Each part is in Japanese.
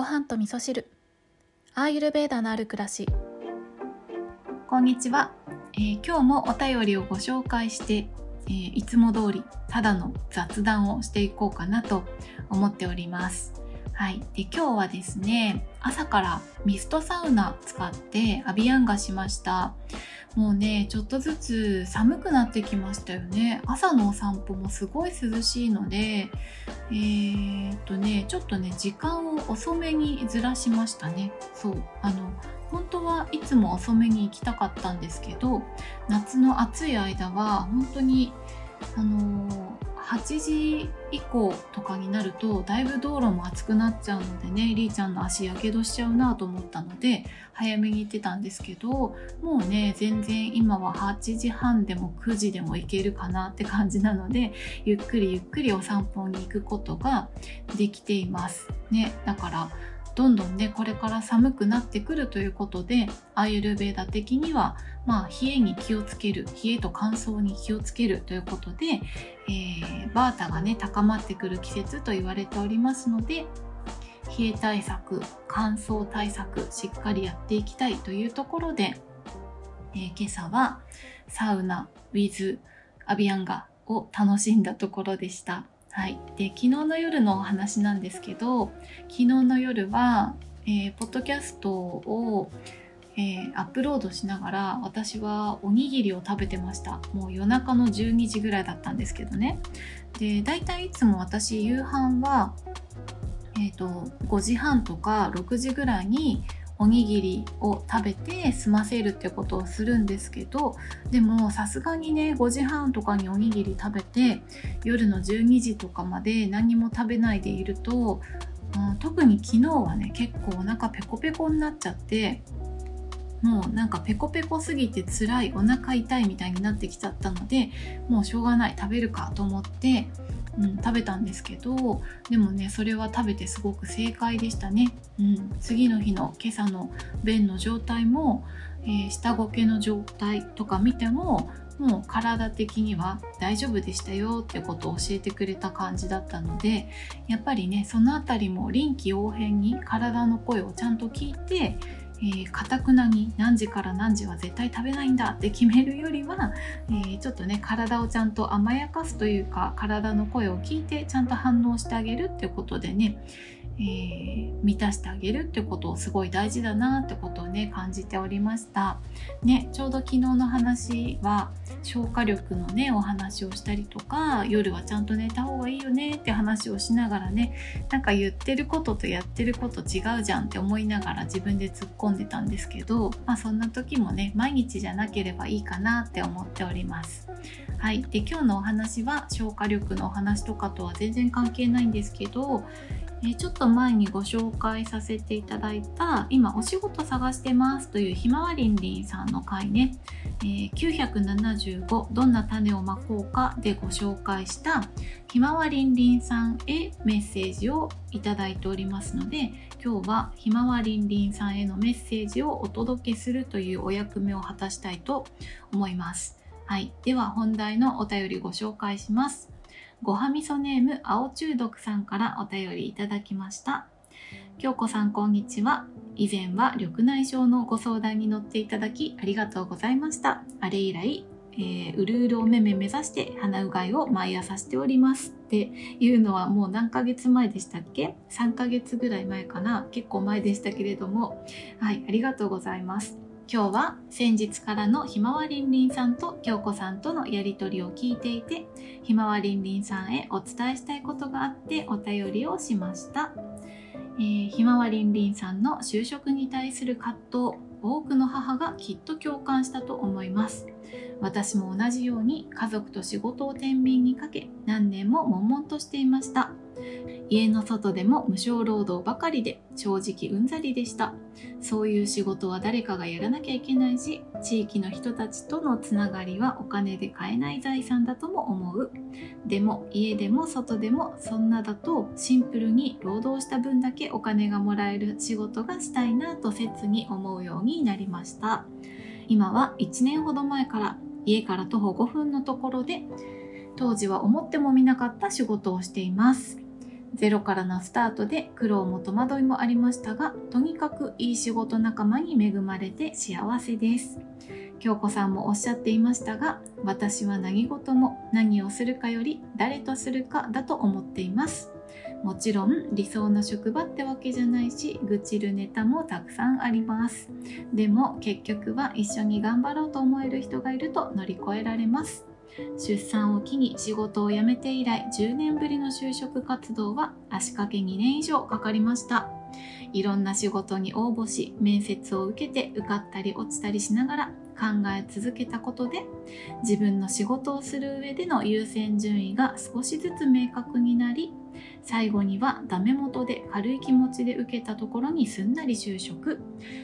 ご飯と味噌汁。アーユルベーダのある暮らし。こんにちは、えー今日もお便りをご紹介して、えーいつも通りただの雑談をしていこうかなと思っております。はい、で今日はですね朝からミストサウナ使ってアビヤンガしました。もうねちょっとずつ寒くなってきましたよね。朝のお散歩もすごい涼しいのでえー、っとねちょっとね時間を遅めにずらしましたね。そう。あの本当はいつも遅めに行きたかったんですけど夏の暑い間は本当にあのー8時以降とかになるとだいぶ道路も暑くなっちゃうのでねりーちゃんの足やけどしちゃうなと思ったので早めに行ってたんですけどもうね全然今は8時半でも9時でも行けるかなって感じなのでゆっくりゆっくりお散歩に行くことができています。ねだからどんどんねこれから寒くなってくるということでアーユルベーダ的にはまあ冷えに気をつける冷えと乾燥に気をつけるということで、えーバータがね高まってくる季節と言われておりますので冷え対策乾燥対策しっかりやっていきたいというところで、えー今朝はサウナ with アビアンガを楽しんだところでした。はい、で昨日の夜の話なんですけど昨日の夜は、えーポッドキャストを、えーアップロードしながら私はおにぎりを食べてました。もう夜中の12時ぐらいだったんですけどね。で大体いつも私夕飯は、えー、と5時半とか6時ぐらいにおにぎりを食べて済ませるってことをするんですけどでもさすがにね5時半とかにおにぎり食べて夜の12時とかまで何も食べないでいると、うん特に昨日はね結構お腹ペコペコになっちゃってもうなんかペコペコすぎて辛いお腹痛いみたいになってきちゃったのでもうしょうがない食べるかと思って、うん、食べたんですけどでもねそれは食べてすごく正解でしたね、うん、次の日の今朝の便の状態も、えー下ごけの状態とか見てももう体的には大丈夫でしたよってことを教えてくれた感じだったのでやっぱりねそのあたりも臨機応変に体の声をちゃんと聞いてかたくなに何時から何時は絶対食べないんだって決めるよりは、えーちょっとね体をちゃんと甘やかすというか体の声を聞いてちゃんと反応してあげるってことでね、えー満たしてあげるってことをすごい大事だなってことをね感じておりました。ね、ちょうど昨日の話は消化力のねお話をしたりとか夜はちゃんと寝た方がいいよねって話をしながらねなんか言ってることとやってること違うじゃんって思いながら自分で突っ込んでんでたんですけど、まあ、そんな時もね毎日じゃなければいいかなって思っております。はい、で今日のお話は消化力のお話とかとは全然関係ないんですけどえちょっと前にご紹介させていただいた今お仕事探してますというひまわりんりんさんの回ね、え975どんな種をまこうかでご紹介したひまわりんりんさんへメッセージをいただいておりますので今日はひまわりんりんさんへのメッセージをお届けするというお役目を果たしたいと思います。はい、では本題のお便りご紹介します。ごはみそネーム青中毒さんからお便りいただきました。京子さんこんにちは。以前は緑内障のご相談に乗っていただきありがとうございました。あれ以来、えーうるうるおめめ目指して鼻うがいを毎朝しておりますっていうのはもう何ヶ月前でしたっけ ?3 ヶ月ぐらい前かな結構前でしたけれどもはいありがとうございます今日は先日からのひまわりんりんさんと京子さんとのやりとりを聞いていてひまわりんりんさんへお伝えしたいことがあってお便りをしました、えーひまわりんりんさんの就職に対する葛藤多くの母がきっと共感したと思います。私も同じように家族と仕事を天秤にかけ何年も悶々としていました。家の外でも無償労働ばかりで正直うんざりでした。そういう仕事は誰かがやらなきゃいけないし地域の人たちとのつながりはお金で買えない財産だとも思う。でも家でも外でもそんなだとシンプルに労働した分だけお金がもらえる仕事がしたいなと切に思うようになりました。今は1年ほど前から家から徒歩5分のところで当時は思ってもみなかった仕事をしています。ゼロからのスタートで苦労も戸惑いもありましたがとにかくいい仕事仲間に恵まれて幸せです。京子さんもおっしゃっていましたが私は何事も何をするかより誰とするかだと思っています。もちろん理想の職場ってわけじゃないし愚痴るネタもたくさんあります。でも結局は一緒に頑張ろうと思える人がいると乗り越えられます。出産を機に仕事を辞めて以来10年ぶりの就職活動は足掛け2年以上かかりました。いろんな仕事に応募し面接を受けて受かったり落ちたりしながら考え続けたことで自分の仕事をする上での優先順位が少しずつ明確になり最後にはダメ元で軽い気持ちで受けたところにすんなり就職。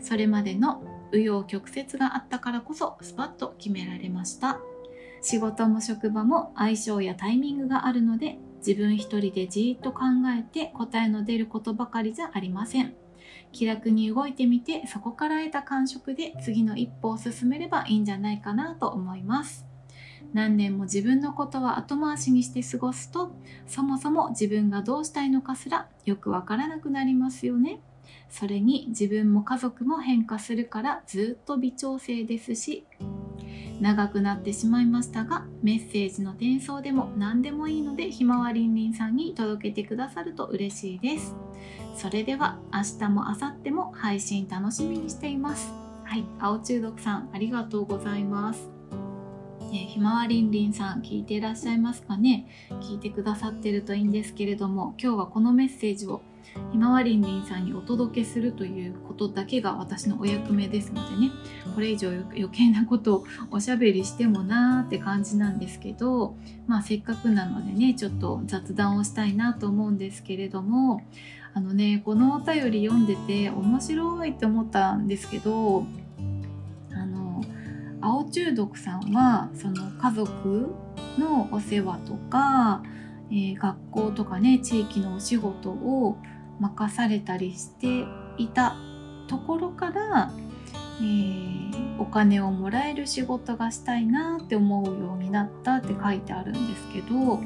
それまでの紆余曲折があったからこそスパッと決められました。仕事も職場も相性やタイミングがあるので自分一人でじーっと考えて答えの出ることばかりじゃありません。気楽に動いてみてそこから得た感触で次の一歩を進めればいいんじゃないかなと思います。何年も自分のことは後回しにして過ごすとそもそも自分がどうしたいのかすらよくわからなくなりますよね。それに自分も家族も変化するからずっと微調整ですし長くなってしまいましたがメッセージの転送でも何でもいいのでひまわりんりんさんに届けてくださると嬉しいです。それでは明日も明後日も配信楽しみにしています。はい青中毒さんありがとうございます。えひまわりんりんさん聞いていらっしゃいますかね？聞いてくださってるといいんですけれども今日はこのメッセージをひまわりんりんさんにお届けするということだけが私のお役目ですのでねこれ以上余計なことをおしゃべりしてもなーって感じなんですけどまあせっかくなのでねちょっと雑談をしたいなと思うんですけれどもあのねこのお便り読んでて面白いって思ったんですけどあの青中毒さんはその家族のお世話とか、えー、学校とかね地域のお仕事を任されたりしていたところから、えー、お金をもらえる仕事がしたいなって思うようになったって書いてあるんですけど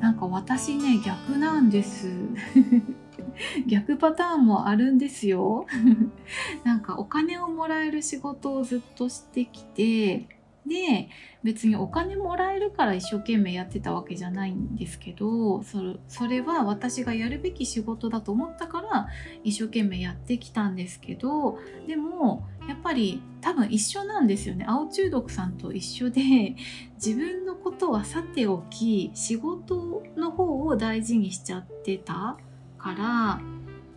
なんか私ね逆なんです。逆パターンもあるんですよ。なんかお金をもらえる仕事をずっとしてきてで別にお金もらえるから一生懸命やってたわけじゃないんですけどそれそれは私がやるべき仕事だと思ったから一生懸命やってきたんですけどでもやっぱり多分一緒なんですよね。青中毒さんと一緒で 自分のことはさておき仕事の方を大事にしちゃってたから、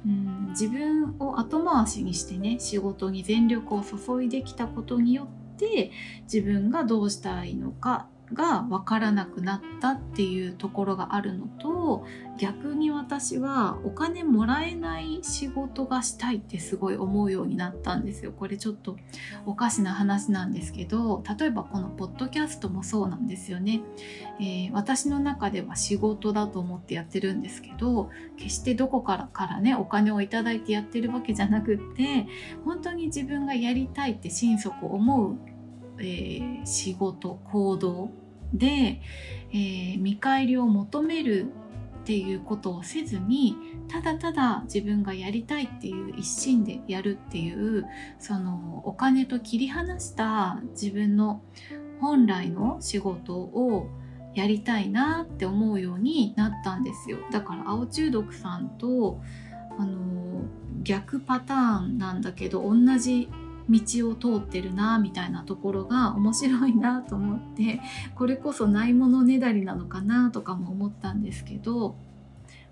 うん、自分を後回しにしてね仕事に全力を注いできたことによってて自分がどうしたいのかが分からなくなったっていうところがあるのと逆に私はお金もらえない仕事がしたいってすごい思うようになったんですよ。これちょっとおかしな話なんですけど例えばこのポッドキャストもそうなんですよね、えー、私の中では仕事だと思ってやってるんですけど決してどこからからねお金を頂いてやってるわけじゃなくって本当に自分がやりたいって心底思うえー、仕事行動で、えー、見返りを求めるっていうことをせずにただただ自分がやりたいっていう一心でやるっていうそのお金と切り離した自分の本来の仕事をやりたいなって思うようになったんですよ。だから青中毒さんとあの逆パターンなんだけど同じ道を通ってるなみたいなところが面白いなと思ってこれこそないものねだりなのかなとかも思ったんですけど、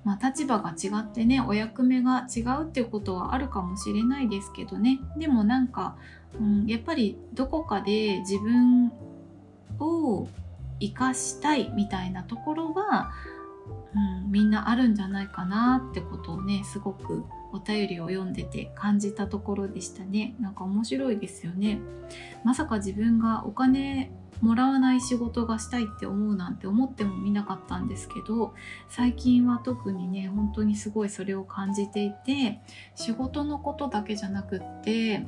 まあ、立場が違ってねお役目が違うっていうことはあるかもしれないですけどね。でもなんか、うん、やっぱりどこかで自分を生かしたいみたいなところは、うん、みんなあるんじゃないかなってことをねすごくお便りを読んでて感じたところでしたね。なんか面白いですよね。まさか自分がお金もらわない仕事がしたいって思うなんて思ってもみなかったんですけど最近は特にね本当にすごいそれを感じていて仕事のことだけじゃなくって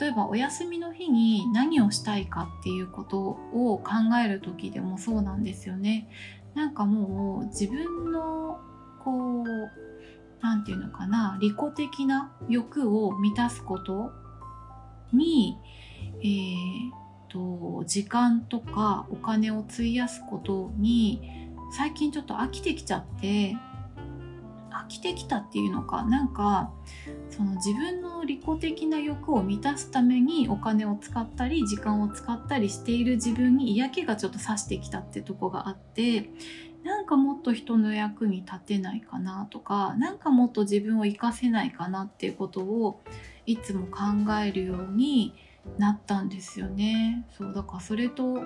例えばお休みの日に何をしたいかっていうことを考える時でもそうなんですよね。なんかもう自分のこう何て言うのかな利己的な欲を満たすことに、えーと時間とかお金を費やすことに最近ちょっと飽きてきちゃって飽きてきたっていうのかなんかその自分の利己的な欲を満たすためにお金を使ったり時間を使ったりしている自分に嫌気がちょっとさしてきたってとこがあってなんかもっと人の役に立てないかなとかなんかもっと自分を活かせないかなっていうことをいつも考えるようになったんですよね。そうだからそれと、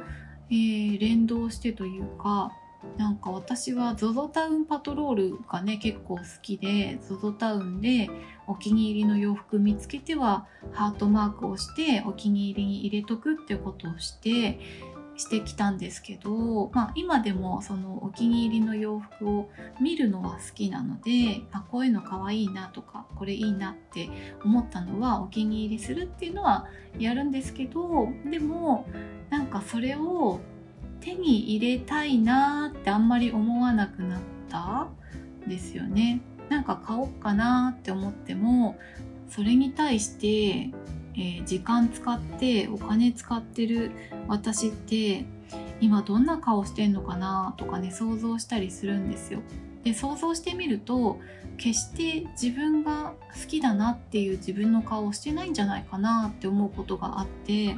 えー、連動してというかなんか私は ZOZO タウンパトロールがね結構好きで ZOZO タウンでお気に入りの洋服見つけてはハートマークをしてお気に入りに入れとくってことをしてしてきたんですけど、まあ、今でもそのお気に入りの洋服を見るのは好きなので、まあ、こういうのかわいいなとかこれいいなって思ったのはお気に入りするっていうのはやるんですけどでもなんかそれを手に入れたいなってあんまり思わなくなったですよね。なんか買おうかなって思ってもそれに対して、えー、時間使ってお金使ってる私って今どんな顔してんのかなとかね想像したりするんですよ。で想像してみると決して自分が好きだなっていう自分の顔をしてないんじゃないかなって思うことがあって、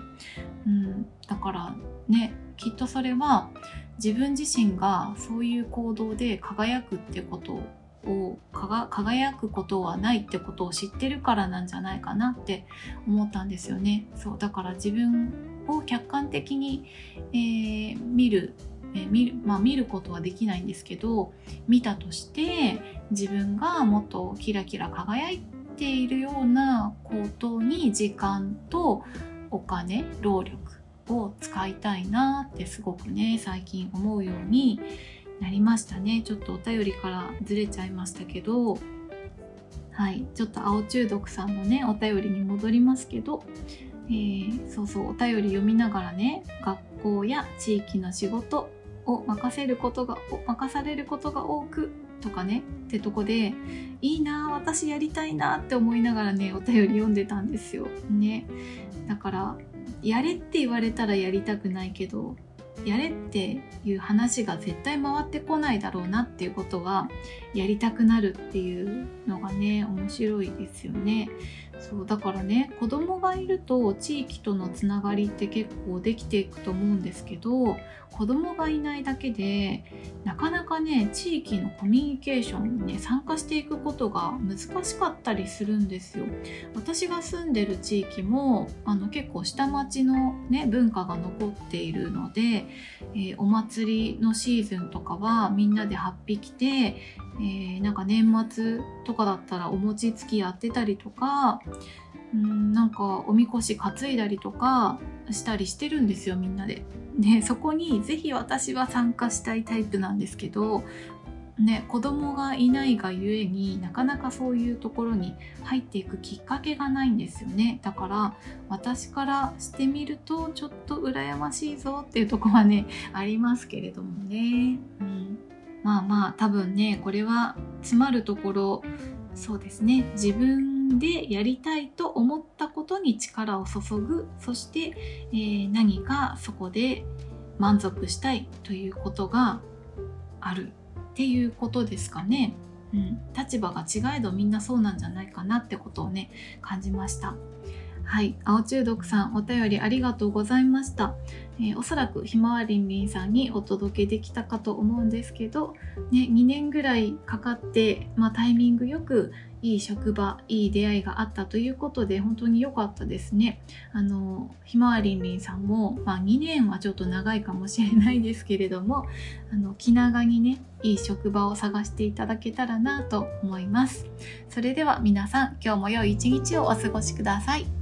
うん、だからねきっとそれは自分自身がそういう行動で輝くってことを輝くことはないってことを知ってるからなんじゃないかなって思ったんですよね。そうだから自分を客観的に、えー、見るえ見るまあ、見ることはできないんですけど見たとして自分がもっとキラキラ輝いているようなことに時間とお金労力を使いたいなってすごくね最近思うようになりましたね。ちょっとお便りからずれちゃいましたけど。はい。ちょっと青中毒さんのねお便りに戻りますけど、えー、そうそうお便り読みながらね学校や地域の仕事を任せることが任されることが多くとかねってとこでいいな私やりたいなって思いながらねお便り読んでたんですよ。ね。だからやれって言われたらやりたくないけどやれっていう話が絶対回ってこないだろうなっていうことがやりたくなるっていうのがね面白いですよね。そうだからね子供がいると地域とのつながりって結構できていくと思うんですけど子供がいないだけでなかなかね地域のコミュニケーションにね参加していくことが難しかったりするんですよ。私が住んでる地域もあの結構下町のね文化が残っているので、えー、お祭りのシーズンとかはみんなで8匹て、えー、なんか年末とかだったらお餅つきやってたりとかうんなんかおみこし担いだりとかしたりしてるんですよみんなで。ねそこに是非私は参加したいタイプなんですけどね、子供がいないがゆえになかなかそういうところに入っていくきっかけがないんですよね。だから私からしてみるとちょっと羨ましいぞっていうとこはねありますけれどもね、うん、まあまあ多分ねこれは詰まるところそうですね自分でやりたいと思ったことに力を注ぐそして、えー、何かそこで満足したいということがあるっていうことですかね。うん、立場が違えどみんなそうなんじゃないかなってことをね感じました。はい、青中毒さんお便りありがとうございました。えー、おそらくひまわりんりんさんにお届けできたかと思うんですけど、ね、2年ぐらいかかって、まあ、タイミングよくいい職場いい出会いがあったということで本当に良かったですね。あのひまわりんりんさんも、まあ、2年はちょっと長いかもしれないですけれどもあの気長にねいい職場を探していただけたらなと思います。それでは皆さん今日も良い一日をお過ごしください。